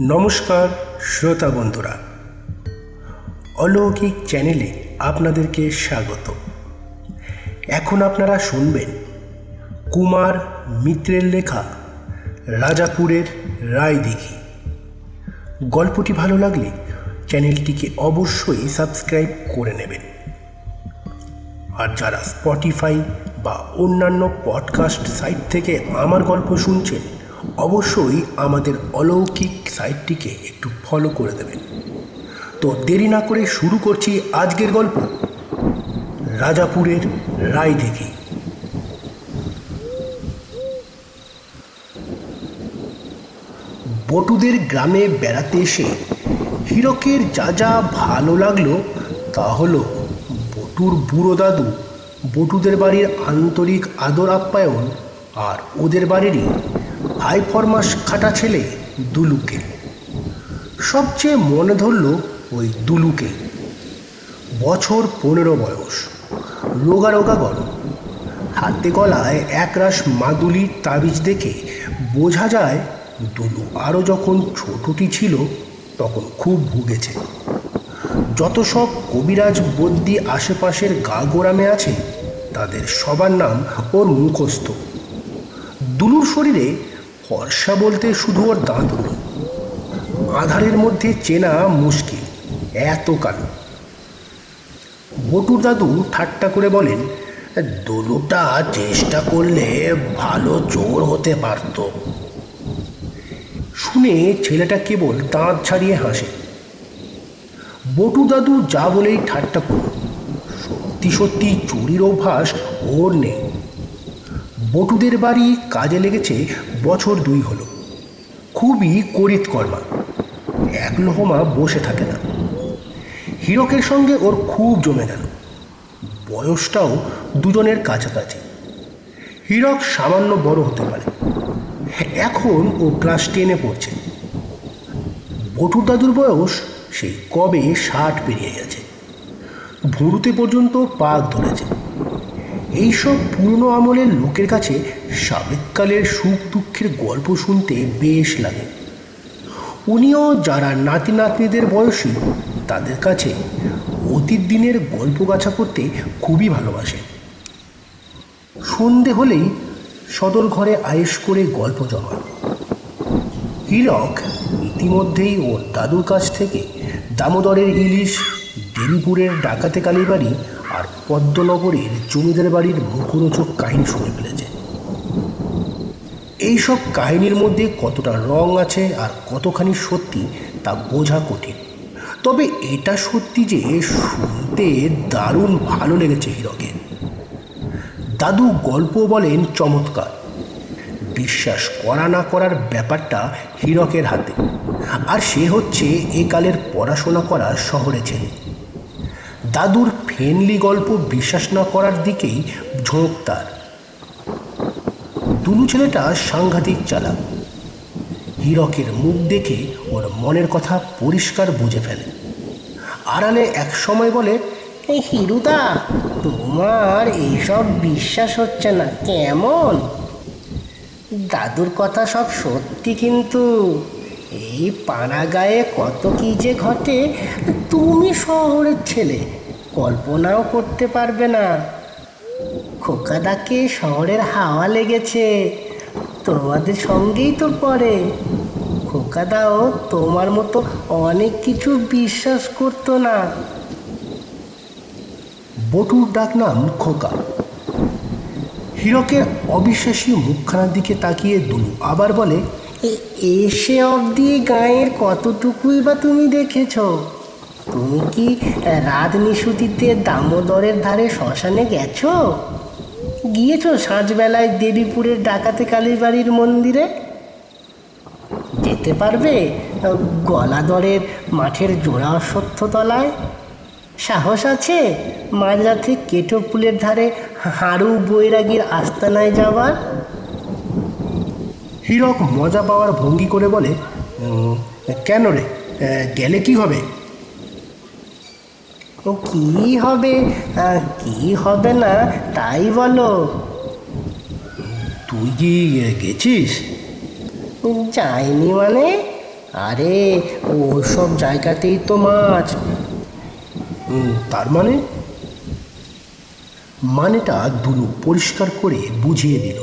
নমস্কার, শ্রোতা বন্ধুরা। অলৌকিক চ্যানেলে আপনাদেরকে স্বাগত। এখন আপনারা শুনবেন কুমার মিত্রের লেখা রাজাপুরের রায় রায়দিঘি গল্পটি ভালো লাগলে চ্যানেলটিকে অবশ্যই সাবস্ক্রাইব করে নেবেন। আর যারা স্পটিফাই বা অন্যান্য পডকাস্ট সাইট থেকে আমার গল্প শুনছেন অবশ্যই আমাদের অলৌকিক সাইটটিকে একটু ফলো করে দেবেন। তো দেরি না করে শুরু করছি আজকের গল্প। রাজাপুরের রায় দেখি। বটুদের গ্রামে বেড়াতে এসে হীরকের যা যা ভালো লাগল তা হলো বটুর বুড়ো দাদু, বটুদের বাড়ির আন্তরিক আদর আপ্যায়ন আর ওদের বাড়িরই হাই ফরমাস খাটা ছেলে দুলুকে। সবচেয়ে মনে ধরল ওই দুলুকে। বছর পনেরো বয়স, রোগা রোগা গরম। হাতে গলায় একরাশ মাদুলির তাবিজ দেখে বোঝা যায় দুলু আরও যখন ছোটটি ছিল তখন খুব ভুগেছে। যত সব কবিরাজ বদ্যি আশেপাশের গা গোড়ামে আছে, তাদের সবার নাম ওর মুখস্থ। দুলুর শরীরে ফর্সা বলতে শুধু ওর দাঁত দাঁতগুলো আধারের মধ্যে চেনা মুশকিল, এত কালো। বটুর দাদু ঠাট্টা করে বলেন, দোলুটা চেষ্টা করলে ভালো জোর হতে পারত। শুনে ছেলেটা কেবল দাঁত ছাড়িয়ে হাসে। বটু দাদু যা বলেই ঠাট্টা করল সত্যি সত্যি চুরির অভ্যাস ওর নেই। বটুদের বাড়ি কাজে লেগেছে বছর দুই হলো। খুবই করিত কর্মা। এক লোহমা বসে থাকে না। হীরকের সঙ্গে ওর খুব জমে গেল। বয়সটাও দুজনের কাছাকাছি। হীরক সামান্য বড় হতে পারে। এখন ও ক্লাস টেনে পড়ছে। বটুর দাদুর বয়স সেই কবে ষাট পেরিয়ে গেছে। ভুরুতে পর্যন্ত পাক ধরেছে। এইসব পুরনো আমলের লোকের কাছে সাবেককালের সুখ দুঃখের গল্প শুনতে বেশ লাগে। উনিও যারা নাতি নাতনিদের বয়সী, তাদের কাছে অতীত দিনের গল্প গাছা করতে খুবই ভালোবাসে। সন্ধে হলেই সদর ঘরে আয়েস করে গল্প জমা। হীরক ইতিমধ্যেই ওর দাদুর কাছ থেকে দামোদরের ইলিশ, দেবীপুরের ডাকাতে কালীবাড়ি পদ্মনগরের জমিদার বাড়ির মুখরোচক কাহিনী শুনে ফেলেছে। এইসব কাহিনীর মধ্যে কতটা রং আছে আর কতখানি সত্যি তা বোঝা কঠিন। তবে এটা সত্যি যে শুনতে দারুণ ভালো লেগেছে হীরকের। দাদু গল্প বলেন চমৎকার। বিশ্বাস করা না করার ব্যাপারটা হীরকের হাতে। আর সে হচ্ছে একালের পড়াশোনা করা শহরে ছেলে। দাদুর ফেনলি গল্প বিশ্বাস না করার দিকেই ঝোঁক তার। দুলু ছেলেটা সাংঘাতিক চালাক। হীরকের মুখ দেখে ওর মনের কথা পরিষ্কার বুঝে ফেলে। আড়ালে এক সময় বলে এই হিরুদা, তোমার এইসব বিশ্বাস হচ্ছে না, কেমন? দাদুর কথা সব সত্যি কিন্তু, এই পাড়া গায়ে কত কি যে ঘটে, তুমি শহরের ছেলে। কল্পনাও করতে পারবে না। খোকাদাকে শহরের হাওয়া লেগেছে। তোমাদের সঙ্গেই তো পড়ে। খোকাদাও তোমার মতো অনেক কিছু বিশ্বাস করতো না। বটুর ডাক নাম খোকা। হীরকের অবিশ্বাসী মুখখানার দিকে তাকিয়ে দুলু আবার বলে এসে অবধি গায়ের কতটুকুই বা তুমি দেখেছ? তুমি কি রাত নিশুতিতে দামোদরের ধারে শ্মশানে গেছো? গিয়েছো সাঁঝবেলায় দেবীপুরের ডাকাতে কালীর বাড়ির মন্দিরে? যেতে পারবে গলাদরের মাঠের জোড়া অশ্বত্থতলায় সাহস আছে, মাঝরাতে কেটো ফুলের ধারে হাড়ু বৈরাগীর আস্তানায় যাওয়ার? হীরক মজা পাওয়ার ভঙ্গি করে বলে কেন রে? গেলে কি হবে? ও কি হবে? কি হবে না? তাই বলো। তুই কি গেছিস? যায়নি মানে? আরে ওসব জায়গাতেই তো মাছ। তার মানে? মানেটা দুলু পরিষ্কার করে বুঝিয়ে দিল।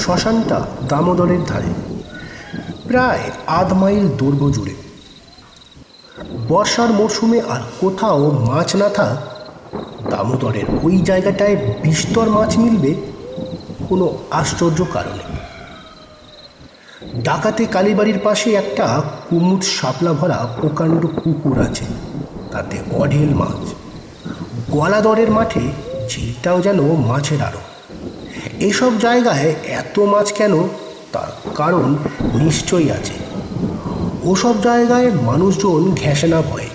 শ্মশানটা দামোদরের ধারে প্রায় আধ মাইল দৈর্ঘ্য জুড়ে। বর্ষার মরশুমে আর কোথাও মাছ না থাক, দামোদরের ওই জায়গাটায় বিস্তর মাছ মিলবে কোনো আশ্চর্য কারণে। ডাকাতে কালীবাড়ির পাশে একটা কুমুদ শাপলা ভরা প্রকাণ্ড পুকুর আছে, তাতে অঢেল মাছ। গলাদরের মাঠে ঝিলটাও যেন মাছের আড়ো। এসব জায়গায় এত মাছ কেন? তার কারণ নিশ্চয়ই আছে। ওসব জায়গায় মানুষজন ঘেঁষে না ভয়ে।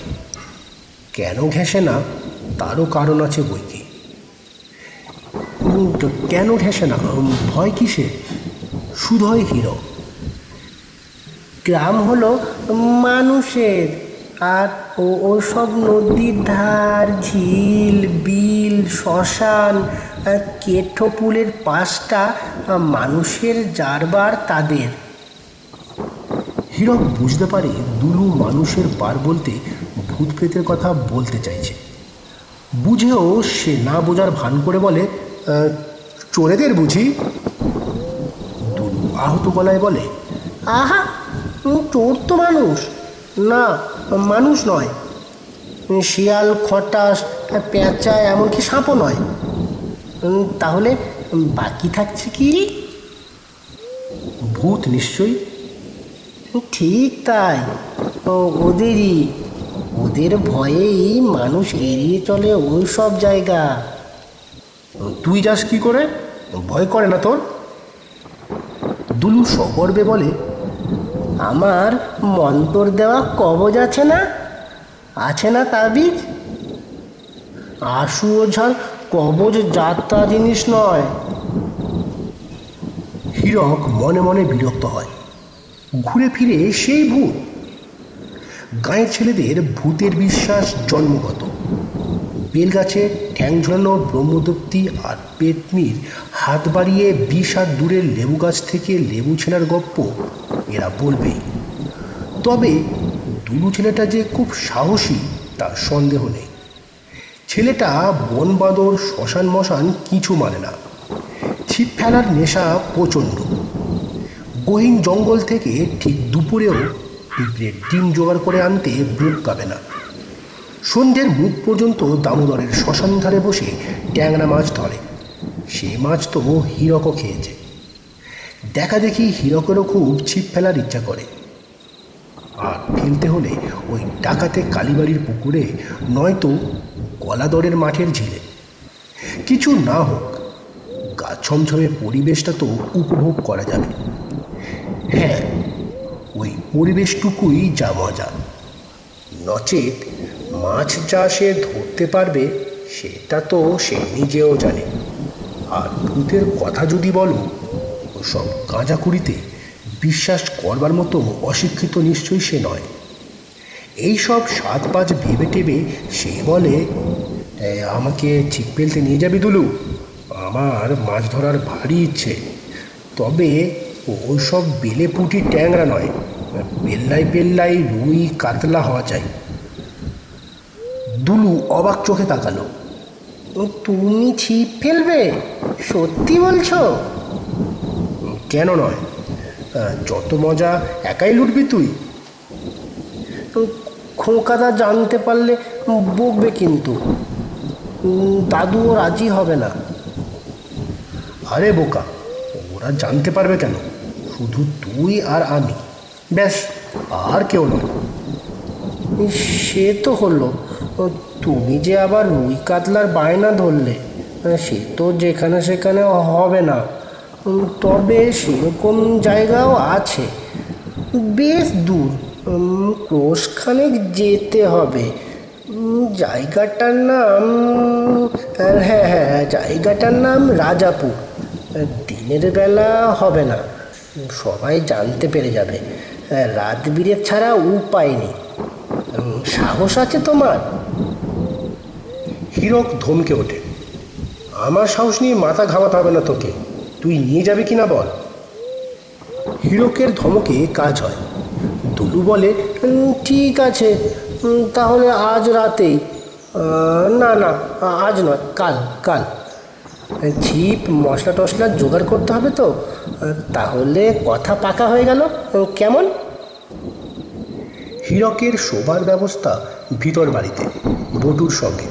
কেন ঘেঁষে না তারও কারণ আছে বইকি কেন ঘেঁষে না? ভয় কিসে? শুধয় হীরক গ্রাম হলো মানুষের আর ও ওসব নদীর ধার ঝিল বিল শ্মশান আহ, কেঠোপুলের পাশটা মানুষের যারবার তাদের। হীরক বুঝতে পারে দুলু মানুষের বার বলতে ভূত প্রেতের কথা বলতে চাইছে। বুঝেও সে না বোঝার ভান করে বলে চোরেদের বুঝি? দুলু আহত গলায় বলে, আহা চোর তো মানুষ। না, মানুষ নয়। শিয়াল, খটাস, পেঁচা, এমনকি সাপও নয়। তাহলে বাকি থাকছে কি? ভূত নিশ্চয়ই ঠিক তাই। ও ওদেরই ওদের ভয়েই মানুষ এড়িয়ে চলে ওই সব জায়গা। তুই যাস কি করে? ভয় করে না তোর? দুলু সগর্বে বলে আমার মন্তর দেওয়া কবজ আছে না? আছে না তাবিজ? আশু ওঝার কবজ যাত্রা জিনিস নয়। হীরক মনে মনে বিরক্ত হয়। ঘুরে ফিরে সেই ভূত। গাঁয়ের ছেলেদের ভূতের বিশ্বাস জন্মগত। বেলগাছে ঠ্যাং ঝোলানো ব্রহ্মদত্তি আর পেতনির হাত বাড়িয়ে বিষ হাত দূরের লেবু গাছ থেকে লেবু ছেনার গপ্প এরা বলবেই। তবে দুলু ছেলেটা যে খুব সাহসী, তার সন্দেহ নেই। ছেলেটা বন বাঁদর শ্মশান মশান কিছু মানে না। ছিপ ফেলার নেশা প্রচণ্ড। গহীন জঙ্গল থেকে ঠিক দুপুরেও পিঁপড়ের ডিম জোগাড় করে আনতে বুক পাবে না। সন্ধ্যের মুখ পর্যন্ত দামোদরের শ্মশান ধারে বসে ট্যাংরা মাছ ধরে। সে মাছ তো হীরকও খেয়েছে। দেখা দেখি হীরকেরও খুব ছিপ ফেলার ইচ্ছা করে। আর ফেলতে হলে ওই ডাকাতে কালীবাড়ির পুকুরে নয়তো গলাদরের মাঠের ঝিলে। কিছু না হোক, গা ছমছমে পরিবেশটা তো উপভোগ করা যাবে। হ্যাঁ ওই পরিবেশটুকুই যা মজা নচেত মাছ যা সে ধরতে পারবে, সেটা তো সে নিজেও জানে। আর ভূতের কথা যদি বলো, ওসব গাঁজাকুড়িতে বিশ্বাস করবার মতো অশিক্ষিত নিশ্চয়ই সে নয়। এই সব সাত পাঁচ ভেবে টেবে সে বলে আমাকে ছিপ ফেলতে নিয়ে যাবি দুলু? আমার মাছ ধরার ভারী ইচ্ছে। তবে ওসব বেলে পুঁটি ট্যাংরা নয়। বেল্লাই বেল্লাই রুই কাতলা হওয়া চাই। দুলু অবাক চোখে তাকালো। তুমি ছিপ ফেলবে? সত্যি বলছো? কেন নয়? যত মজা, একাই লুটবি তুই। খোকাদা জানতে পারলে বকবে কিন্তু। দাদুও রাজি হবে না। আরে বোকা, ওরা জানতে পারবে কেন? শুধু তুই আর আমি। ব্যাস, আর কেউ নয়। সে তো হলো। তুমি যে আবার রুই কাতলার বায়না ধরলে সে তো যেখানে সেখানে হবে না। তবে সেরকম জায়গাও আছে। বেশ দূর। ক্রোশখানেক যেতে হবে। জায়গাটার নাম হ্যাঁ হ্যাঁ জায়গাটার নাম রাজাপুর। দিনের বেলা হবে না। সবাই জানতে পেরে যাবে। রাত বিরেত ছাড়া উপায় নেই। সাহস আছে তোমার? হীরক ধমকে ওঠে। আমার সাহস নিয়ে মাথা ঘামাতে হবে না তোকে। তুই নিয়ে যাবে কিনা বল? হীরকের ধমকে কাজ হয়। দুলু বলে ঠিক আছে। তাহলে আজ রাতেই। না না আজ নয়, কাল কাল। ছিপ, মশলা টশলা জোগাড় করতে হবে তো। তাহলে কথা পাকা হয়ে গেল। কেমন? হীরকের শোবার ব্যবস্থা ভিতর বাড়িতে, বটুর সঙ্গে,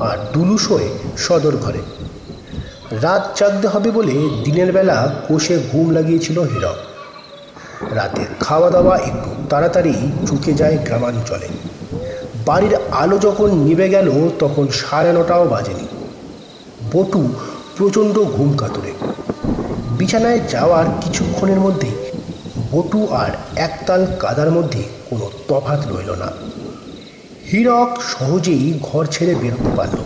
আর দুলু শোয়ে সদর ঘরে। রাত জাগতে হবে বলে দিনের বেলা কোষে ঘুম লাগিয়েছিল হীরক। রাতে খাওয়া দাওয়া একটু তাড়াতাড়ি চুকে যায় গ্রামাঞ্চলে। বাড়ির আলো যখন নিভে গেল, তখন সাড়ে নটাও বাজেনি। বটু প্রচণ্ড ঘুম কাতরে। বিছানায় যাওয়ার কিছুক্ষণের মধ্যে বটু আর একতাল কাদার মধ্যে কোনো তফাৎ রইল না। হীরক সহজেই ঘর ছেড়ে বেরোতে পারল।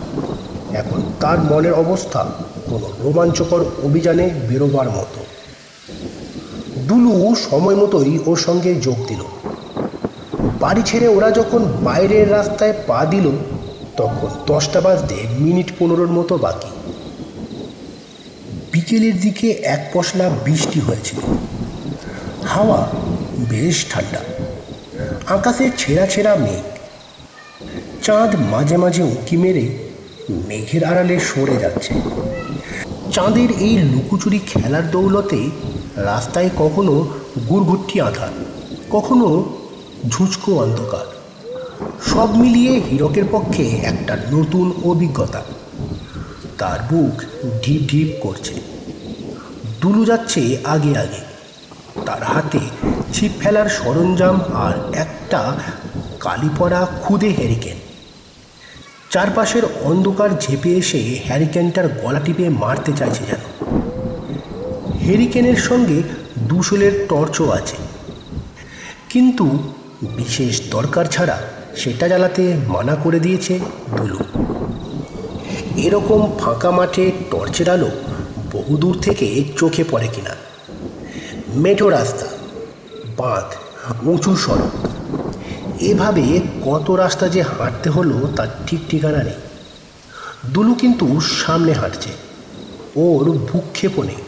এখন তার মনের অবস্থা কোনো রোমাঞ্চকর অভিযানে বেরোবার মতো। দুলু সময় মতোই ওর সঙ্গে যোগ দিল। বাড়ি ছেড়ে ওরা যখন বাইরের রাস্তায় পা দিল, তখন দশটা বাজতে মিনিট পনেরোর মতো বাকি। বিকেলের দিকে এক পশলা বৃষ্টি হয়েছিল। হাওয়া বেশ ঠান্ডা। আকাশে ছেঁড়া ছেঁড়া মেঘ। চাঁদ মাঝে মাঝে উঁকি মেরে মেঘের আড়ালে সরে যাচ্ছে। চাঁদের এই লুকোচুরি খেলার দৌলতে রাস্তায় কখনো গুড়গুট্টি আধার, কখনো ঝুঁচকো অন্ধকার। সব মিলিয়ে হীরকের পক্ষে একটা নতুন অভিজ্ঞতা। তার বুক ঢিপ ঢিপ করছে। দুলু যাচ্ছে আগে আগে। তার হাতে ছিপ ফেলার সরঞ্জাম আর একটা কালিপড়া খুদে হ্যারিকেন। চারপাশের অন্ধকার ঝেপে এসে হ্যারিকেনটার গলা টিপে মারতে চাইছে যেন। হেরিকেনের সঙ্গে দুশোলের টর্চও আছে। কিন্তু বিশেষ দরকার ছাড়া সেটা জ্বালাতে মানা করে দিয়েছে দুলু। এরকম ফাঁকা মাঠে টর্চের আলো বহুদূর থেকে চোখে পড়ে কিনা। মেঠো রাস্তা, বাঁধ, উঁচু সড়ক। এভাবে কত রাস্তা যে হাঁটতে হলো তার ঠিক ঠিকানা নেই। দুলু কিন্তু সামনে হাঁটছে, ওর ভূক্ষেপও নেই।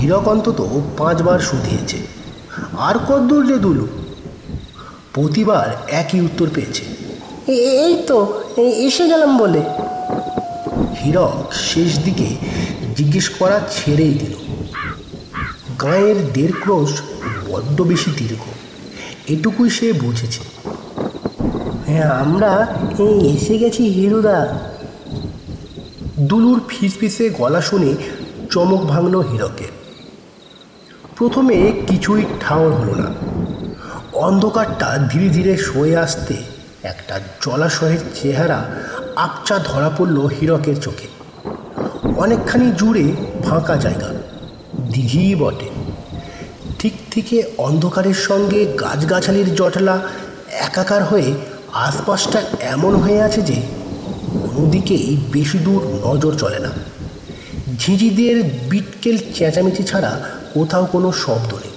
হীরক অন্তত পাঁচবার শুধিয়েছে, আর কত দূর রে দুলু? প্রতিবার একই উত্তর পেয়েছে এই তো এসে গেলাম বলে। হীরক শেষ দিকে জিজ্ঞেস করা ছেড়েই দিল। গায়ের দেড় ক্রোশ বড্ড বেশি দীর্ঘ। এটুকুই সে বুঝেছে। হ্যাঁ আমরা এই এসে গেছি, হিরুদা। দুলুর ফিসফিসে গলা শুনে চমক ভাঙল হীরকের প্রথমে কিছুই ঠাওর হলো না। অন্ধকারটা ধীরে ধীরে সয়ে আসতে একটা জলাশয়ের চেহারা আপচা ধরা পড়ল হিরকের চোখে। অনেকখানি জুড়ে ফাঁকা জায়গা দিঘিই বটে। ঠিক থেকে অন্ধকারের সঙ্গে গাছগাছালির জটলা একাকার হয়ে আশপাশটা এমন হয়ে আছে যে কোনো দিকেই বেশি দূর নজর চলে না। ঝিঁঝিদের বিটকেল চেঁচামেচি ছাড়া কোথাও কোনো শব্দ নেই।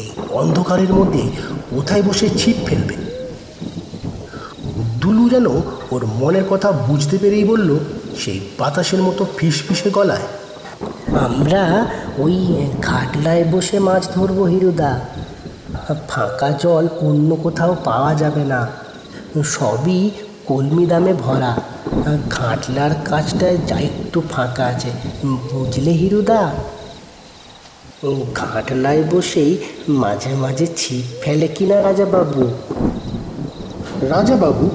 এই অন্ধকারের মধ্যে কোথায় বসে ছিপ ফেলবে? দুলু যেন ওর মনের কথা বুঝতে পেরেই বলল সেই বাতাসের মতো ফিসফিসে গলায়। আমরা ওই ঘাটলায় বসে মাছ ধরবো, হিরুদা। ফাঁকা জল অন্য কোথাও পাওয়া যাবে না। সবই কলমি দামে ভরা। ঘাটলার কাজটায় যা একটু ফাঁকা আছে, বুঝলে হিরুদা? ঘাটলায় বসেই মাঝে মাঝে ছিপ ফেলে কিনা রাজা বাবু রাজাবাবু?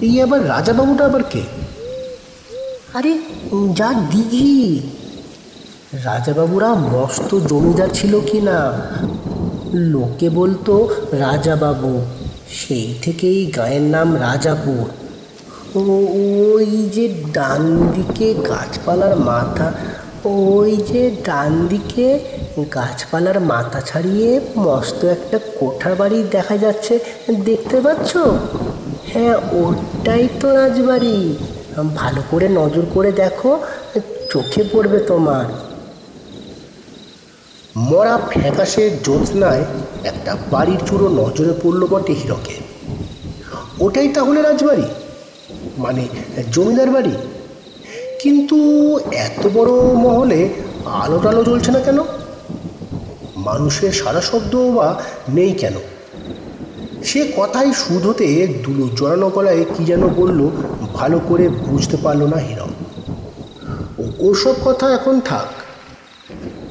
এই আবার রাজাবাবুটা আবার কে? আরে যা দিঘি। রাজাবাবুরা মস্ত জমিদার ছিল কি না লোকে বলতো রাজাবাবু, সেই থেকেই গায়ের নাম রাজাপুর। ওই যে ডান দিকে গাছপালার মাথা, ওই যে ডান দিকে গাছপালার মাথা ছাড়িয়ে মস্ত একটা কোঠার বাড়ি দেখা যাচ্ছে, দেখতে পাচ্ছ? হ্যাঁ ওটাই তো রাজবাড়ি। ভালো করে নজর করে দেখো, চোখে পড়বে তোমার। মরা ফ্যাকাশে জ্যোৎস্নায় একটা বাড়ির চুরো নজরে পড়ল বটে হিরকে। ওটাই তাহলে রাজবাড়ি? মানে জমিদার বাড়ি? কিন্তু এত বড় মহলে আলো টালো জ্বলছে না কেন? মানুষের সারা শব্দ বা নেই কেন? সে কথাই হতে দুলু জড়ানো গলায় কি যেন বলল ভালো করে বুঝতে পারল না হিরণ। ও- ওসব কথা এখন থাক।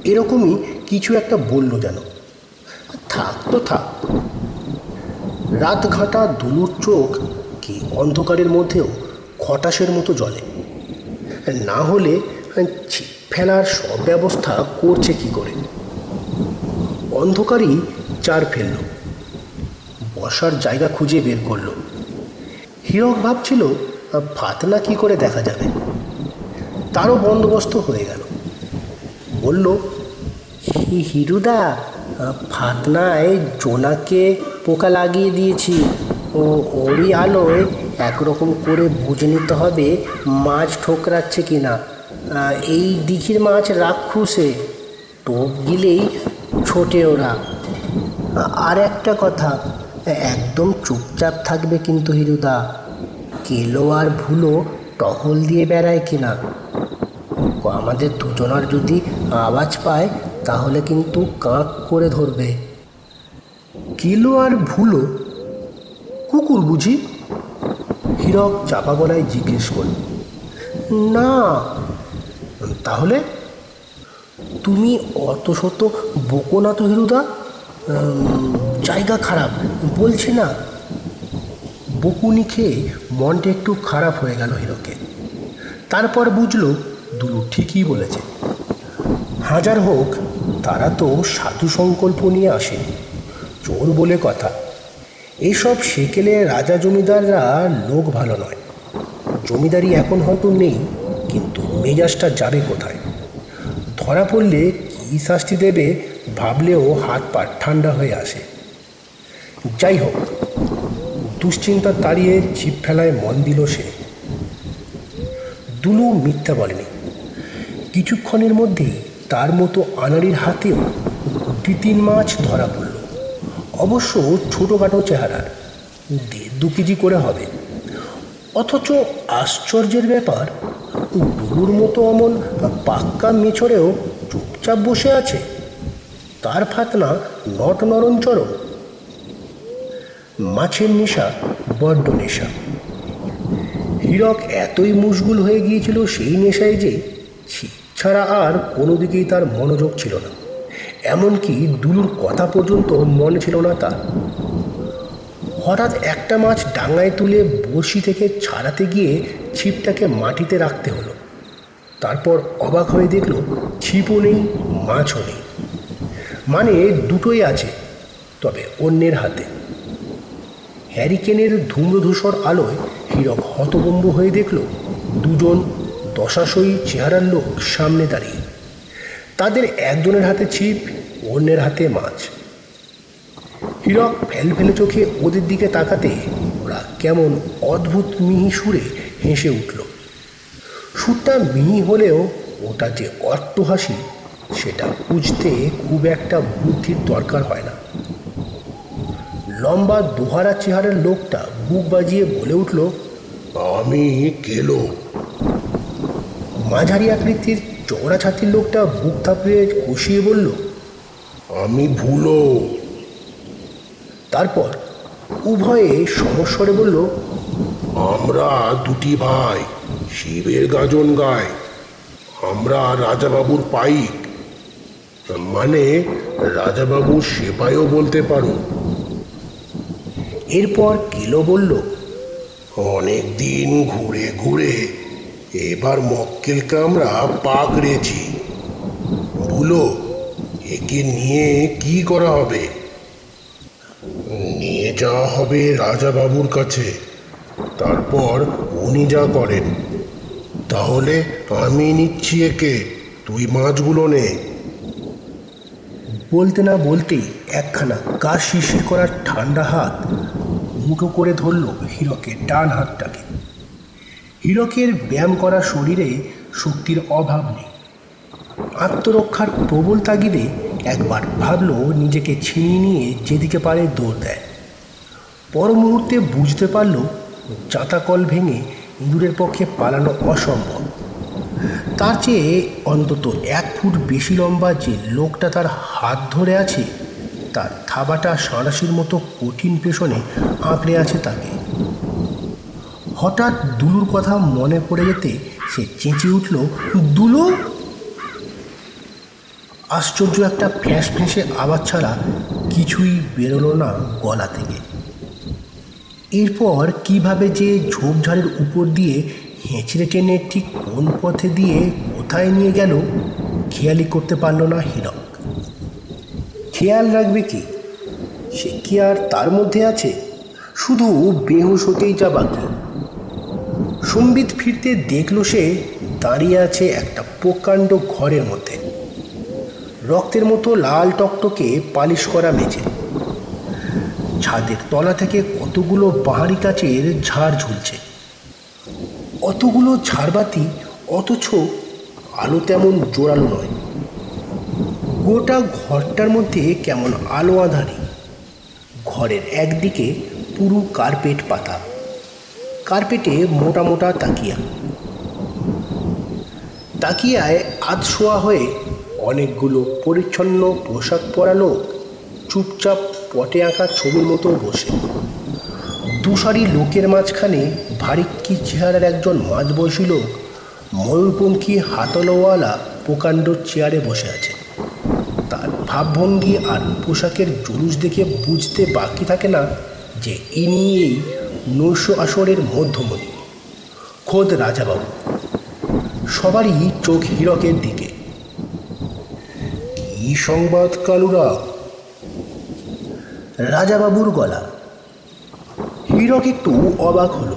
এরকমই কিছু একটা বলল যেন। থাক তো থাক। রাত ঘাটা দুলুর চোখ কি অন্ধকারের মধ্যেও খটাসের মতো জলে না হলে ছিপ ফেলার সব ব্যবস্থা করছে কি করে? অন্ধকারই চার ফেলল। বসার জায়গা খুঁজে বের করল। হীরক ভাবছিল ফাতনা কি করে দেখা যাবে? তারও বন্দোবস্ত হয়ে গেল। বলল হিরুদা ফাতনায় জোনাকে পোকা লাগিয়ে দিয়েছি। ও, ওরই আলোয় একরকম করে বুঝে নিতে হবে মাছ ঠোকরাচ্ছে কি না এই দিঘির মাছ রাক্ষুসে, টোপ গিলেই ছোটে ওরা। আর একটা কথা, একদম চুপচাপ থাকবে কিন্তু হিরুদা। কেলো আর ভুলো টহল দিয়ে বেড়ায় কিনা? আমাদের দুজনার যদি আওয়াজ পায়, তাহলে কিন্তু কাঁক করে ধরবে। কেলো আর ভুলো? কুকুর বুঝি? হীরক চাপা গলায় জিজ্ঞেস করল, না, তাহলে? তুমি অত শত বকো না তো হিরুদা। জায়গা খারাপ, বলছি না। বকুনি খেয়ে মনটা একটু খারাপ হয়ে গেল হিরোকে। তারপর বুঝলো দুলু ঠিকই বলেছে। হাজার হোক, তারা তো সাধু সংকল্প নিয়ে আসেনি চোর বলে কথা। এইসব সেকেলে রাজা জমিদাররা লোক ভালো নয়। জমিদারি এখন হয়তো নেই, কিন্তু মেজাজটা যাবে কোথায়? ধরা পড়লে কী শাস্তি দেবে ভাবলেও হাত পা ঠান্ডা হয়ে আসে। যাই হোক দুশ্চিন্তা তাড়িয়ে ছিপ ফেলায় মন দিল সে। দুলু মিথ্যা বলেনি। কিছুক্ষণের মধ্যেই তার মতো আনাড়ির হাতেও দুটি তিন মাছ ধরা পড়ল। অবশ্য ছোটোখাটো চেহারার। দেড় দু কেজি করে হবে। অথচ আশ্চর্যের ব্যাপার, দুলুর মতো অমন পাক্কা মেছরেও চুপচাপ বসে আছে। তার ফাতনা নট নরঞ্চরণ মাছের নেশা, বড্ড নেশা। হীরক এতই মুশগুল হয়ে গিয়েছিল সেই নেশায় যে ছাড়া আর কোনো দিকেই তার মনোযোগ ছিল না। এমনকি দুলুর কথা পর্যন্ত মনে ছিল না তার। হঠাৎ একটা মাছ ডাঙায় তুলে বড়শি থেকে ছাড়াতে গিয়ে ছিপটাকে মাটিতে রাখতে হলো। তারপর অবাক হয়ে দেখল ছিপও নেই, মাছও নেই। মানে দুটোই আছে, তবে অন্যের হাতে। হ্যারিকেনের ধূম্রধূসর আলোয় হীরক হতবম্ব হয়ে দেখল দুজন দশাশয়ী চেহারার লোক সামনে দাঁড়িয়ে। তাদের একজনের হাতে ছিপ, অন্যের হাতে মাছ। হীরক ফেল ফেলে চোখে ওদের দিকে তাকাতে ওরা কেমন অদ্ভুত মিহি সুরে হেসে উঠল। সুরটা মিহি হলেও ওটা যে অট্ট হাসি সেটা বুঝতে খুব একটা বুদ্ধির দরকার হয় না। লম্বা দোহারা চেহারার লোকটা বুক বাজিয়ে বলে উঠল, আমি কেলো মাঝারি আকৃতির চওড়া ছাতির লোকটা বুক থাপড়ে কষিয়ে বলল, আমি ভুলো। তারপর উভয়ে সমস্বরে বলল, আমরা দুটি ভাই, শিবের গাজন গায় আমরা রাজাবাবুর পাইক। মানে রাজাবাবুর সেপাইও বলতে পারো। এরপর কিলো বলল, অনেক দিন ঘুরে ঘুরে এবার মক্কেলকে আমরা পাকড়েছি। ভুলো একে নিয়ে কি করা হবে? নিয়ে যাওয়া হবে রাজাবাবুর কাছে। তারপর উনি যা করেন, তাহলে আমি নিচ্ছি একে। তুই মাছগুলো নে। বলতে না বলতেই একখানা গা শিরশির করার ঠান্ডা হাত মুঠো করে ধরল হিরকের ডান হাতটাকে। হীরকের ব্যায়াম করা শরীরে শক্তির অভাব নেই। আত্মরক্ষার প্রবল তাগিদে একবার ভাবলো নিজেকে ছিনিয়ে নিয়ে যেদিকে পারে দৌড় দেয়। পর মুহূর্তে বুঝতে পারল চাতাকল ভেঙে ইঁদুরের পক্ষে পালানো অসম্ভব। তার চেয়ে অন্তত এক ফুট বেশি লম্বা যে লোকটা তার হাত ধরে আছে, তার থাবাটা সাঁড়াশির মতো কঠিন পেছনে আঁকড়ে আছে তাকে। হঠাৎ দুলুর কথা মনে পড়ে যেতে সে চেঁচিয়ে উঠল, দুলু! আশ্চর্য একটা ফ্যাঁস ফ্যাঁসে আওয়াজ ছাড়া কিছুই বেরোলো না গলা থেকে। এরপর কীভাবে যে ঝোপঝাড়ের উপর দিয়ে হেঁচড়ে টেনে ঠিক কোন পথে দিয়ে কোথায় নিয়ে গেল খেয়ালি করতে পারল না হীরক। খেয়াল রাখবে কি? সে কি আর তার মধ্যে আছে? শুধু বেহুশ হতেই যা বাকি। সম্বিত ফিরতে দেখল সে দাঁড়িয়ে আছে একটা প্রকাণ্ড ঘরের মধ্যে। রক্তের মতো লাল টকটকে পালিশ করা মেঝে। ছাদের তলা থেকে কতগুলো বাহারি কাচের ঝাড় ঝুলছে। অতগুলো ঝাড়বাতি অথচ আলো তেমন জোরালো নয়। গোটা ঘরটার মধ্যে কেমন আলো আধারি। ঘরের একদিকে পুরো কার্পেট পাতা। কার্পেটে মোটা মোটা তাকিয়া। তাকিয়ায় আধ শোয়া হয়ে অনেকগুলো পরিচ্ছন্ন পোশাক পরা লোক চুপচাপ পটে আঁকা ছবির মতো বসে। দুসারি লোকের মাঝখানে ভারিক্কি চেহারার একজন মাঝবয়সী লোক ময়ূরপঙ্খী হাতলওয়ালা প্রকাণ্ড চেয়ারে বসে আছে। তার ভাবভঙ্গি আর পোশাকের জুলুস দেখে বুঝতে বাকি থাকে না যে ইনি এই নৈশ আসরের মধ্যমণি, খোদ রাজাবাবু। সবারই চোখ হীরকের দিকে। কি সংবাদ, কালুরা? রাজাবাবুর গলা। হীরক একটু অবাক হলো।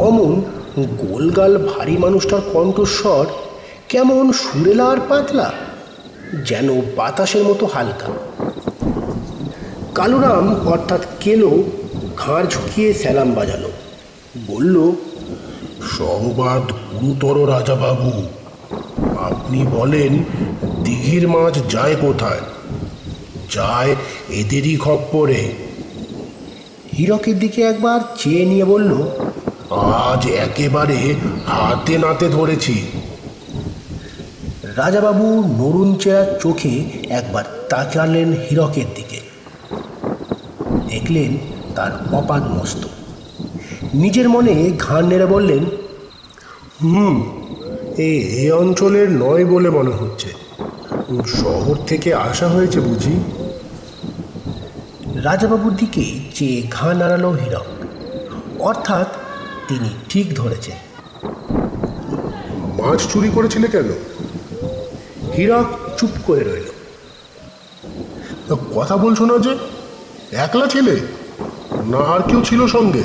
অমন গোলগাল ভারী মানুষটার কণ্ঠস্বর কেমন সুরেলা আর পাতলা, যেন বাতাসের মতো হালকা। কালুরাম অর্থাৎ কেলো, ঘাড় ঝুঁকিয়ে স্যালাম বাজালো। বলল, সংবাদ গুরুতর রাজাবাবু, আপনি বলেন দিঘির মাছ যায় কোথায়? যায় এদেরই খপ্পরে। হীরকের দিকে একবার চেয়ে নিয়ে বলল আজ একেবারে হাতে নাতে ধরেছি। রাজাবাবু নরুন চেয়ার চোখে একবার তাকালেন হীরকের দিকে। দেখলেন তার অপাদ মস্ত। নিজের মনে ঘাড় নেড়ে বললেন, হুম, এ এ অঞ্চলের নয় বলে মনে হচ্ছে। শহর থেকে আসা হয়েছে বুঝি? রাজাবাবুর দিকে যে ঘা নাড়ালো হীরক। অর্থাৎ তিনি ঠিক ধরেছেন। মাছ চুরি করেছিলে কেন? হীরক চুপ করে রইল। কথা বলছো না যে একলা ছেলে? না আর কেউ ছিল সঙ্গে?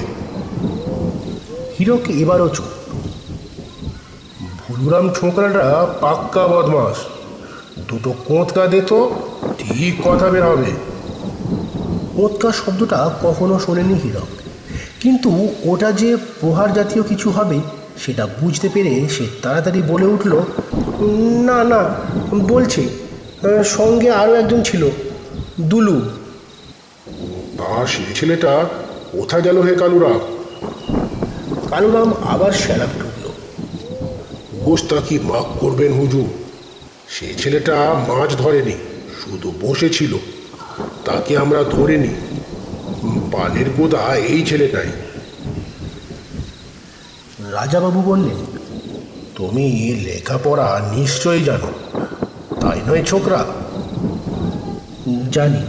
হীরক এবারও চুপ। ভুলুরাম ছোকরাটা পাক্কা বদমাস দুটো কোঁতকা দিত ঠিক কথা বের হবে ওৎকার শব্দটা কখনো শোনেনি হীরক। কিন্তু ওটা যে প্রহার জাতীয় কিছু হবে সেটা বুঝতে পেরে সে তাড়াতাড়ি বলে উঠল না না বলছি সঙ্গে আরও একজন ছিল দুলু। তা সে ছেলেটা কোথায় গেল হে কালুরাম কালুরাম আবার শ্যালাপ ঢুকল। কি মাফ করবেন হুজুর? সে ছেলেটা মাছ ধরেনি শুধু বসেছিল তাকে আমরা ধরে ধরিনি। পানের গোদা এই ছেলেটাই। রাজাবাবু বললেন তুমি লেখাপড়া নিশ্চয়ই জানো তাই নয় ছোকরা? জানি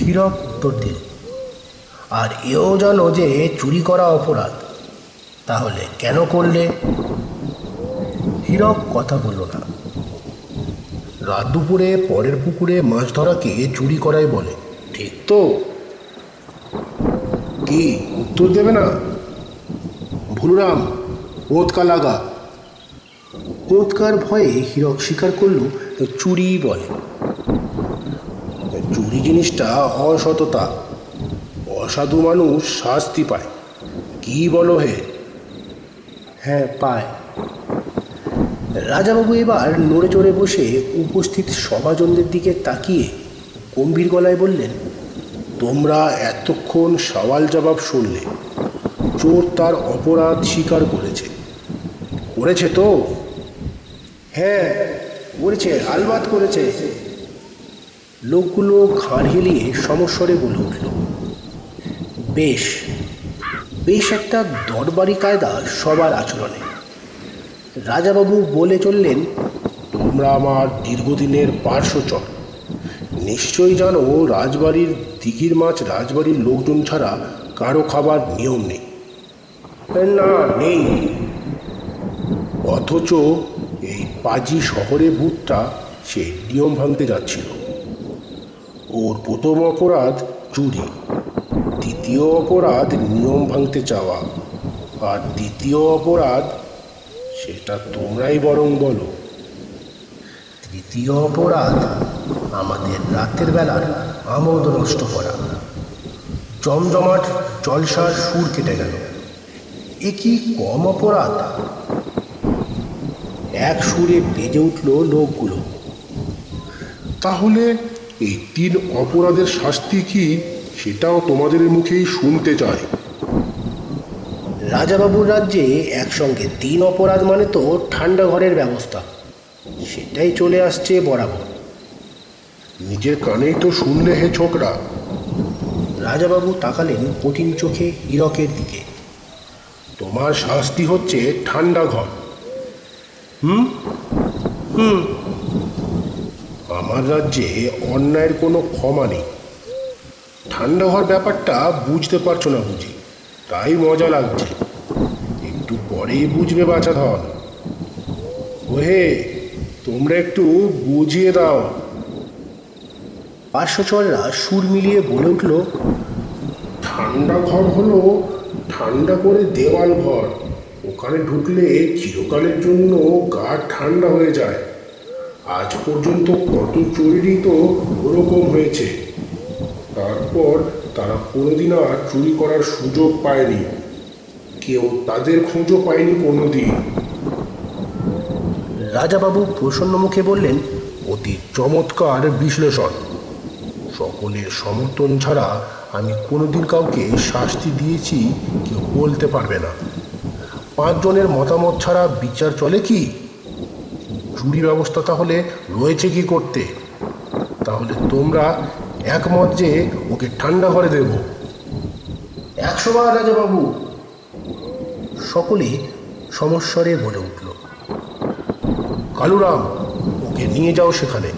হীরক উত্তর দিল আর এও জানো যে চুরি করা অপরাধ তাহলে কেন করলে? হীরক কথা বলল না। রাত দুপুরে পরের পুকুরে মাছ ধরাকে চুরি করাই বলে। ঠিক তো। কি? উত্তর দেবে না। ভুলুরাম ওৎকা লাগা কোৎকার ভয়ে হীরক স্বীকার করল, চুরি বলে। চুরি জিনিসটা অসততা। অসাধু মানুষ শাস্তি পায়। কি বলো হে? হ্যাঁ পায়। রাজাবাবু এবার নড়ে চড়ে বসে উপস্থিত সভাজনদের দিকে তাকিয়ে গম্ভীর গলায় বললেন তোমরা এতক্ষণ সওয়াল জবাব শুনলে, চোর তার অপরাধ স্বীকার করেছে। করেছে তো? হ্যাঁ করেছে, আলবাত করেছে। লোকগুলো ঘাড় হেলিয়ে সমস্বরে বলে উঠল, বেশ বেশ একটা দরবারি কায়দা সবার আচরণে। রাজাবাবু বলে চললেন, তোমরা আমার দীর্ঘদিনের পার্শ্বচর নিশ্চয়ই জানো, রাজবাড়ির দিঘির মাছ রাজবাড়ির লোকজন ছাড়া কারও খাবার নিয়ম নেই। না, নেই। অথচ এই পাজি শহরে ভূতটা সে নিয়ম ভাঙতে যাচ্ছিল। ওর প্রথম অপরাধ চুরি, দ্বিতীয় অপরাধ নিয়ম ভাঙতে চাওয়া, আর দ্বিতীয় অপরাধ সেটা তোমরাই বরং বলো। তৃতীয় অপরাধ আমাদের রাতের বেলার আমোদ নষ্ট করা। জমজমাট জলসার সুর কেটে গেল। এ কি কম অপরাধ? এক সুরে বেজে উঠল লোকগুলো। তাহলে এই তিন অপরাধের শাস্তি কি সেটাও তোমাদের মুখেই শুনতে চাই। রাজাবাবুর রাজ্যে একসঙ্গে তিন অপরাধ মানে তো ঠান্ডা ঘরের ব্যবস্থা। সেটাই চলে আসছে বরাবর। নিজের কানেই তো শুনলে হে ছোকরা। রাজাবাবু তাকালেন কঠিন চোখে হীরকের দিকে। তোমার শাস্তি হচ্ছে ঠান্ডা ঘর। হুম? হুম। আমার রাজ্যে অন্যায়ের কোনো ক্ষমা নেই। ঠান্ডা ঘর ব্যাপারটা বুঝতে পারছ না বুঝি। তাই মজা লাগছে। একটু পরেই বুঝবে বাছা ধর ওহে তোমরা একটু বুঝিয়ে দাও। পার্শ্বচররা সুর মিলিয়ে বলে উঠল ঠান্ডা ঘর হলো ঠান্ডা করে দেওয়াল ঘর। ওখানে ঢুকলে চিরকালের জন্য গা ঠান্ডা হয়ে যায়। আজ পর্যন্ত কত চুরিরই তো ওরকম হয়েছে। তারপর তারা কোনোদিন আর চুরি করার সুযোগ পায়নি। কেউ তাদের খোঁজও পায়নি কোনোদিন। রাজাবাবু প্রসন্ন মুখে বললেন অতি চমৎকার বিশ্লেষণ। সকলের সমর্থন ছাড়া আমি কোনোদিন কাউকে শাস্তি দিয়েছি কেউ বলতে পারবে না। পাঁচজনের মতামত ছাড়া বিচার চলে কি? চুরি ব্যবস্থা তাহলে রয়েছে কি করতে? তাহলে তোমরা একমত যে ওকে ঠান্ডা করে দেব। একশো বার রাজাবাবু। সকলে সমস্বরে বলে উঠল, কালুরাম, ওকে নিয়ে যাও সেখানে।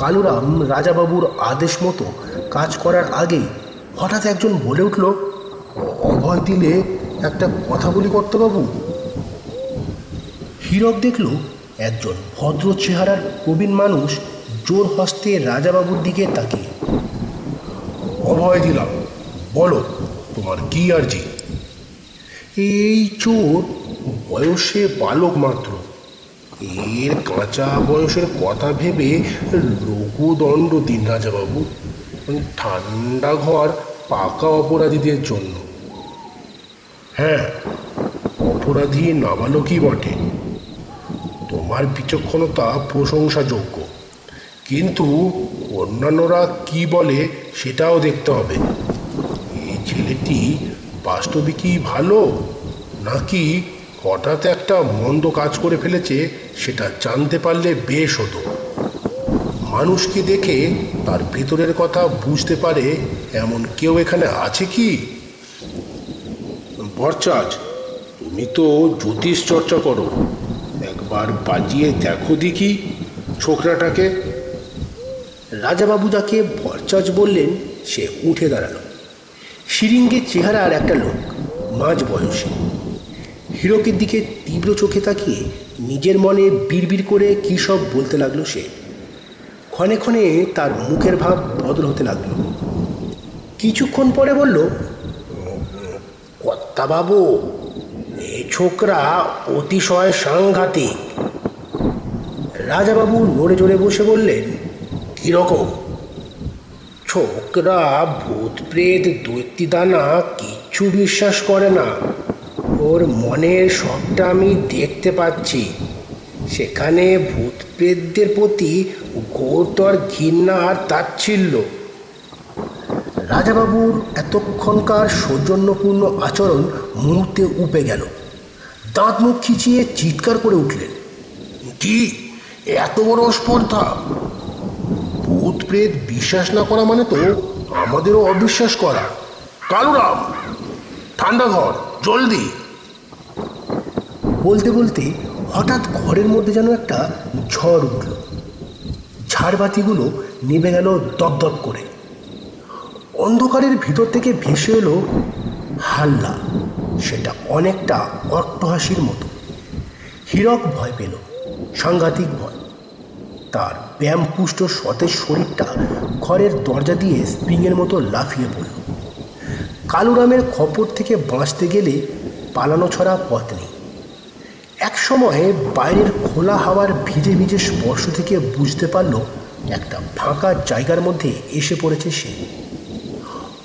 কালুরাম রাজাবাবুর আদেশ মতো কাজ করার আগেই হঠাৎ একজন বলে উঠল, অভয় দিলে একটা কথা বলি কর্তাবাবু হীরক দেখল একজন ভদ্র চেহারার প্রবীণ মানুষ জোর হস্তে রাজাবাবুর দিকে তাকিয়ে। অভয় দিলাম বলো, তোমার কি আর্জি? এই চোর বয়সে বালক মাত্র। এর কাঁচা বয়সের কথা ভেবে লঘুদণ্ড দিন রাজাবাবু ঠান্ডা ঘর পাকা অপরাধীদের জন্য। হ্যাঁ অপরাধী নাবালকই বটে। তোমার বিচক্ষণতা প্রশংসাযোগ্য। কিন্তু অন্যান্যরা কি বলে সেটাও দেখতে হবে। এই ছেলেটি বাস্তবিকই ভালো নাকি হঠাৎ একটা মন্দ কাজ করে ফেলেছে সেটা জানতে পারলে বেশ হতো। মানুষকে দেখে তার ভেতরের কথা বুঝতে পারে এমন কেউ এখানে আছে কি? বরচাজ তুমি তো জ্যোতিষ চর্চা করো। একবার বাজিয়ে দেখো দেখি ছোকরাটাকে। রাজাবাবু যাকে ভরচাজ বললেন সে উঠে দাঁড়াল। শিরিঙ্গের চেহারার একটা লোক মাঝ বয়সী। হীরকের দিকে তীব্র চোখে তাকিয়ে নিজের মনে বিড়বিড় করে কী সব বলতে লাগল সে। ক্ষণে ক্ষণে তার মুখের ভাব বদল হতে লাগল। কিছুক্ষণ পরে বলল বাবু এ ছোকরা অতিশয় সাংঘাতিক। রাজাবাবু নড়ে চড়ে বসে বললেন কীরকম ছোকরা ভূত প্রেত দৈত্যদানা, কিচ্ছু বিশ্বাস করে না। ওর মনের সবটা আমি দেখতে পাচ্ছি। সেখানে ভূত প্রেতদের প্রতি ঘোরতর ঘৃণা আর তাচ্ছিল্য। রাজাবাবুর এতক্ষণকার সৌজন্যপূর্ণ আচরণ মুহূর্তে উপে গেল। দাঁত মুখ খিচিয়ে চিৎকার করে উঠলেন, কি? এত বড় স্পর্ধা ভূত প্রেত বিশ্বাস না করা মানে তো আমাদেরও অবিশ্বাস করা। কালুরাম ঠান্ডা ঘর জলদি। বলতে বলতে হঠাৎ ঘরের মধ্যে যেন একটা ঝড় উঠল। ঝাড়বাতিগুলো নেমে গেল দপদপ করে। অন্ধকারের ভিতর থেকে ভেসে এলো হাল্লা। সেটা অনেকটা অট্টহাসির মতো। হীরক ভয় পেল, সাংঘাতিক ভয়। তার ব্যায়ামপুষ্ট সতেজ শরীরটা ঘরের দরজা দিয়ে স্প্রিংয়ের মতো লাফিয়ে পড়ল। কালুরামের খপর থেকে বাঁচতে গেলে পালানো ছড়া পথ নেই। এক সময়ে বাইরের খোলা হাওয়ার ভিজে ভিজে স্পর্শ থেকে বুঝতে পারল একটা ফাঁকা জায়গার মধ্যে এসে পড়েছে সে।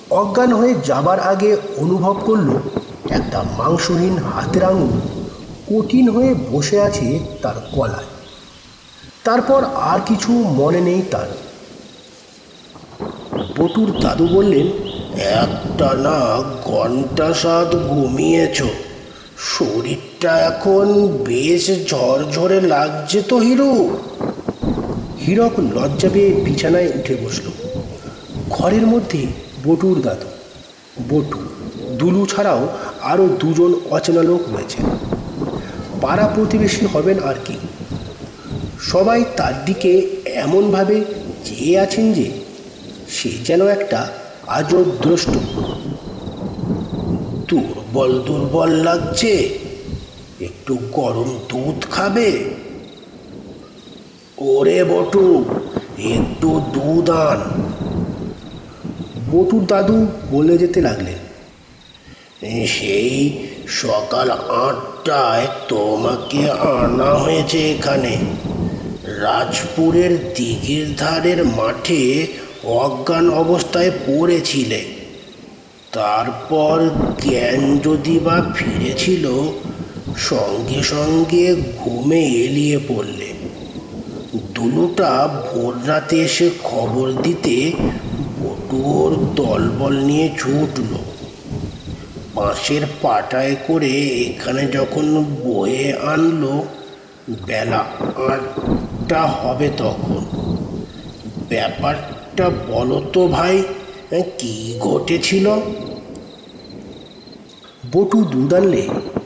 অজ্ঞান হয়ে যাবার আগে অনুভব করল একটা মাংসহীন হাতের আঙুল কঠিন হয়ে বসে আছে তার গলায়। তারপর আর কিছু মনে নেই তার। বটুর দাদু বললেন একটা না ঘণ্টা সাত ঘুমিয়েছ। শরীরটা এখন বেশ ঝরঝরে লাগছে তো হিরু। হীরক লজ্জা পেয়ে বিছানায় উঠে বসল। ঘরের মধ্যে বটুর দাদু বটু, দুলু ছাড়াও আরও দুজন অচেনা লোক রয়েছে। পাড়া প্রতিবেশী হবেন আর কি। সবাই তার দিকে এমনভাবে চেয়ে আছেন যে সে যেন একটা আজব দ্রষ্ট। দুর্বল দুর্বল লাগছে। একটু গরম দুধ খাবে। ওরে বটু, একটু দুধ আন। বটুর দাদু বলে যেতে লাগলেন, সেই সকাল আটটায় তোমাকে আনা হয়েছে এখানে। রাজপুরের দিঘির ধারের মাঠে অজ্ঞান অবস্থায় পড়েছিলে। তারপর জ্ঞান যদি বা ফিরেছিল, সঙ্গে সঙ্গে ঘুমে এলিয়ে পড়লে। দুলুটা ভোর রাতে এসে খবর দিতে বটুর দলবল নিয়ে ছুটল। বাঁশের পাটায় করে এখানে যখন বয়ে আনলো, বেলা আটটা হবে তখন। ব্যাপারটা বলো তো ভাই কি ঘটেছিল? বটু দুধ আনলে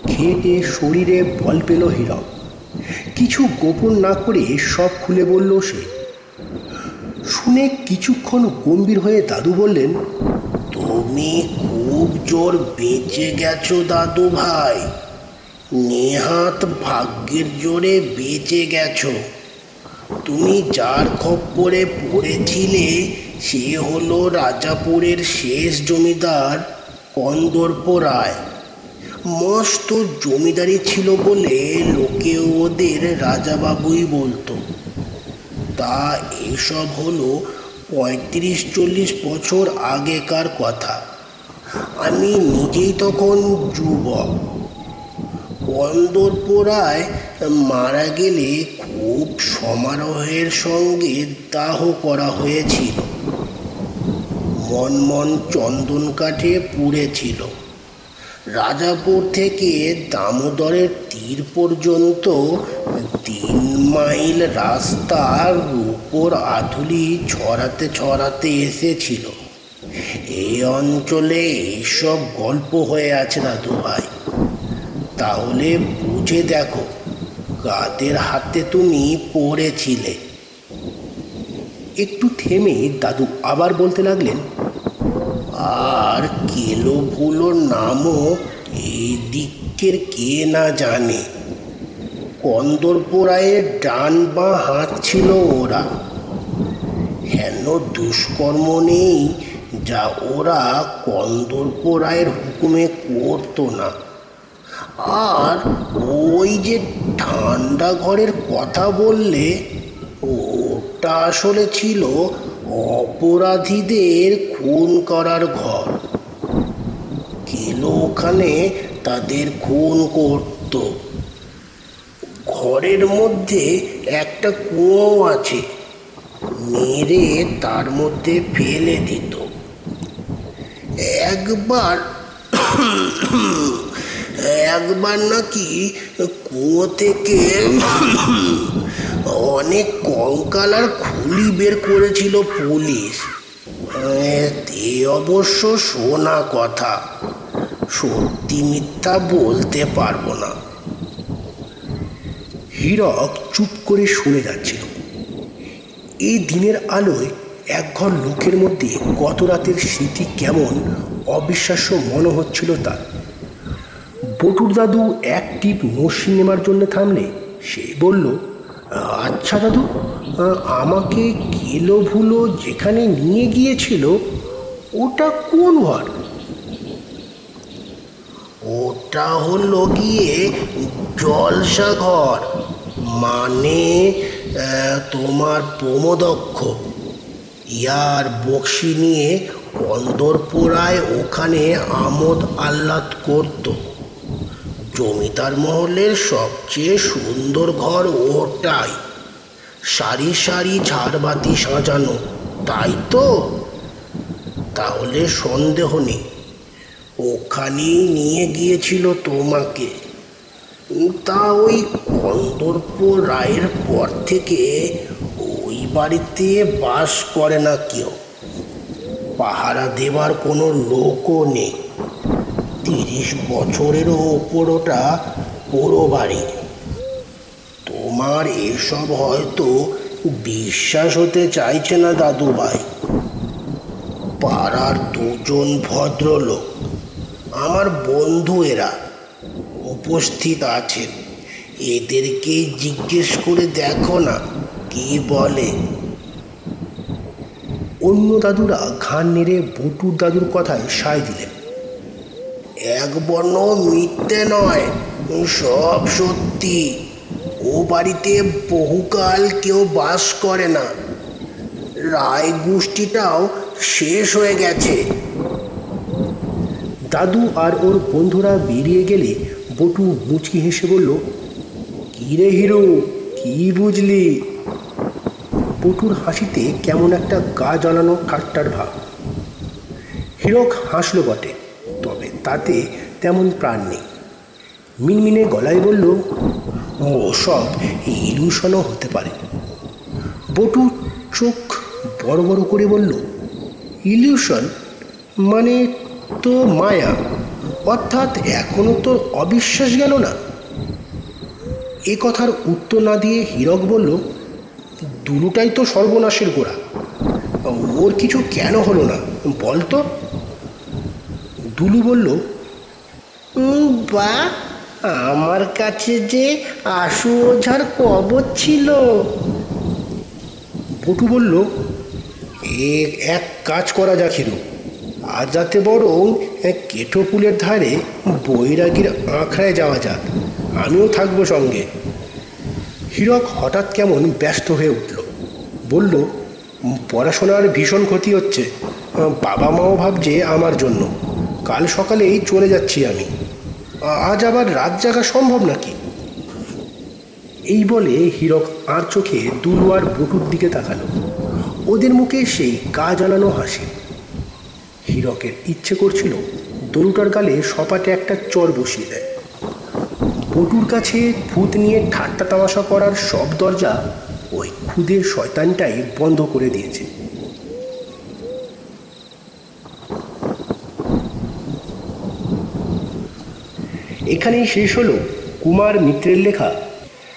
খেয়ে শরীরে বল পেল হীরক। কিছু গোপন না করে সব খুলে বলল সে। শুনে কিছুক্ষণ গম্ভীর হয়ে দাদু বললেন, তুমি খুব জোর বেঁচে গেছো দাদু ভাই। নেহাত ভাগ্যের জোরে বেঁচে গেছো। তুমি যার খপ্পরে পড়েছিলে, সে হলো রাজাপুরের শেষ জমিদার কন্দর্প রায়। মস্ত জমিদারি ছিল বলে লোকে ওদের রাজাবাবুই বলতো। তা এসব হলো পঁয়ত্রিশ চল্লিশ বছর আগেকার কথা। আমি নিজেই তখন যুবক। কন্দর্প রায় মারা গেলে খুব সমারোহের সঙ্গে দাহ করা হয়েছিল। মনমন চন্দন কাঠে পুড়েছিল রাজাপুর থেকে দামোদরের তীর পর্যন্ত তিন মাইল রাস্তার উপর আধুলি ছড়াতে ছড়াতে এসেছিল। এই অঞ্চলে এইসব গল্প হয়ে আছে দাদু ভাই তাহলে বুঝে দেখো কাদের হাতে তুমি পড়েছিলে। একটু থেমে দাদু আবার বলতে লাগলেন, আর কেলো ভুলোর নামও এই দিকের কে না জানে। কন্দরপোড়ায়ের ডান বা হাত ছিল ওরা। হেন দুষ্কর্ম নেই যা ওরা কন্দরপোড়ায়ের হুকুমে করতো না। আর ওই যে ঠান্ডা ঘরের কথা বললে, ওটা আসলে ছিল অপরাধীদের খুন করার ঘর। কেলো ওখানে তাদের খুন করত? ঘরের মধ্যে একটা কুয়ো আছে, মেরে তার মধ্যে ফেলে দিত। একবার একবার নাকি কুয়ো থেকে অনেক কঙ্কাল আর খুলি বের করেছিল পুলিশ। এ, অবশ্য শোনা কথা। সত্যি মিথ্যা বলতে পারব না। হীরক চুপ করে শুনে যাচ্ছিল। এই দিনের আলোয় একঘর লোকের মধ্যে গত রাতের স্মৃতি কেমন অবিশ্বাস্য মনে হচ্ছিল তার। বটুর দাদু এক টিপ নসিন নেবার জন্য থামলে সে বলল আচ্ছা দাদু, আমাকে কেলো ভুলো যেখানে নিয়ে গিয়েছিল, ওটা কোন ঘর? ওটা হলো গিয়ে জলসা ঘর মানে তোমার প্রমদক্ষ। ইয়ার বক্সি নিয়ে অন্দরপোড়ায় ওখানে আমোদ আহ্লাদ করত। জমিদার মহলের সবচেয়ে সুন্দর ঘর ওটাই। সারি সারি ঝাড়বাতি সাজানো, তাই তো? তাহলে সন্দেহ নেই। ওখানেই নিয়ে গিয়েছিল তোমাকে। তা ওই কন্দর্প রায়ের পর থেকে ওই বাড়িতে বাস করে না কেউ। পাহারা দেবার কোনো লোকও নেই। তিরিশ বছরেরও ওপর ওটা পুরো বাড়ি। তোমার এসব হয়তো বিশ্বাস হতে চাইছে না দাদু ভাই পাড়ার দুজন ভদ্রলোক, আমার বন্ধু এরা, উপস্থিত আছেন। এদেরকে জিজ্ঞেস করে দেখো না, কি বলে। অন্য দাদুরা ঘাড় নেড়ে বটুর দাদুর কথায় সায় দিলেন। এক বর্ণ মিথ্যে নয় সব সত্যি। ও বাড়িতে বহুকাল কেউ বাস করে না। রায় গোষ্ঠীটাও শেষ হয়ে গেছে। দাদু আর ওর বন্ধুরা বেরিয়ে গেলে বটু মুচকি হেসে বলল কী রে হিরো, কি বুঝলি? বটুর হাসিতে কেমন একটা গা জ্বালানো ঠাট্টার ভাব। হীরক হাসলো বটে। তাতে তেমন প্রাণ নেই। মিনমিনে গলায় বলল, ও, সব ইলুশনও হতে পারে। বটু চোখ বড় বড় করে বলল ইলিউশন মানে তো মায়া, অর্থাৎ এখনও তোর অবিশ্বাস গেল না? এ কথার উত্তর না দিয়ে হীরক বলল দুলুটাই তো সর্বনাশের গোড়া। ওর কিছু কেন হলো না, বল দুলু বলল বা আমার কাছে যে আশু ওঝার কবর ছিল। পটু বলল এক কাজ করা যাক হিরো। আর যাতে বরং এক কেটো পুলের ধারে বৈরাগীর আঁকড়ায় যাওয়া যাক। আমিও থাকব সঙ্গে। হীরক হঠাৎ কেমন ব্যস্ত হয়ে উঠল। বলল পড়াশোনার ভীষণ ক্ষতি হচ্ছে। বাবা মাও ভাবছে আমার জন্য। কাল সকালেই চলে যাচ্ছি আমি। আজ আবার রাত জাগা সম্ভব নাকি? এই বলে হীরক আর চোখে দুলুয়ার বটুর দিকে তাকালো। ওদের মুখে সেই গা জ্বালানো হাসি। হীরকের ইচ্ছে করছিল দলুটার গালে সপাটে একটা চর বসিয়ে দেয়। বটুর কাছে ভূত নিয়ে ঠাট্টা তামাশা করার সব দরজা ওই খুদে শয়তানটাই বন্ধ করে দিয়েছে। এখানেই শেষ হলো কুমার মিত্রের লেখা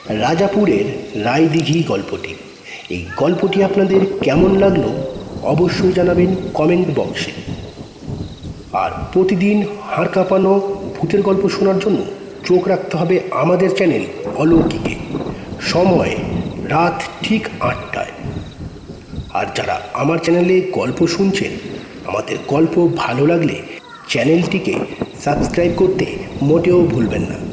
রাজাপুরের রায়দিঘি গল্পটি। এই গল্পটি আপনাদের কেমন লাগল অবশ্যই জানাবেন কমেন্ট বক্সে। আর প্রতিদিন হাড় কাঁপানো ভূতের গল্প শোনার জন্য চোখ রাখতে হবে আমাদের চ্যানেল অলৌকিকে। সময় রাত ঠিক আটটায়। আর যারা আমার চ্যানেলে গল্প শুনছেন, আমাদের গল্প ভালো লাগলে চ্যানেলটিকে সাবস্ক্রাইব করতে মোটেও ভুলবেন না।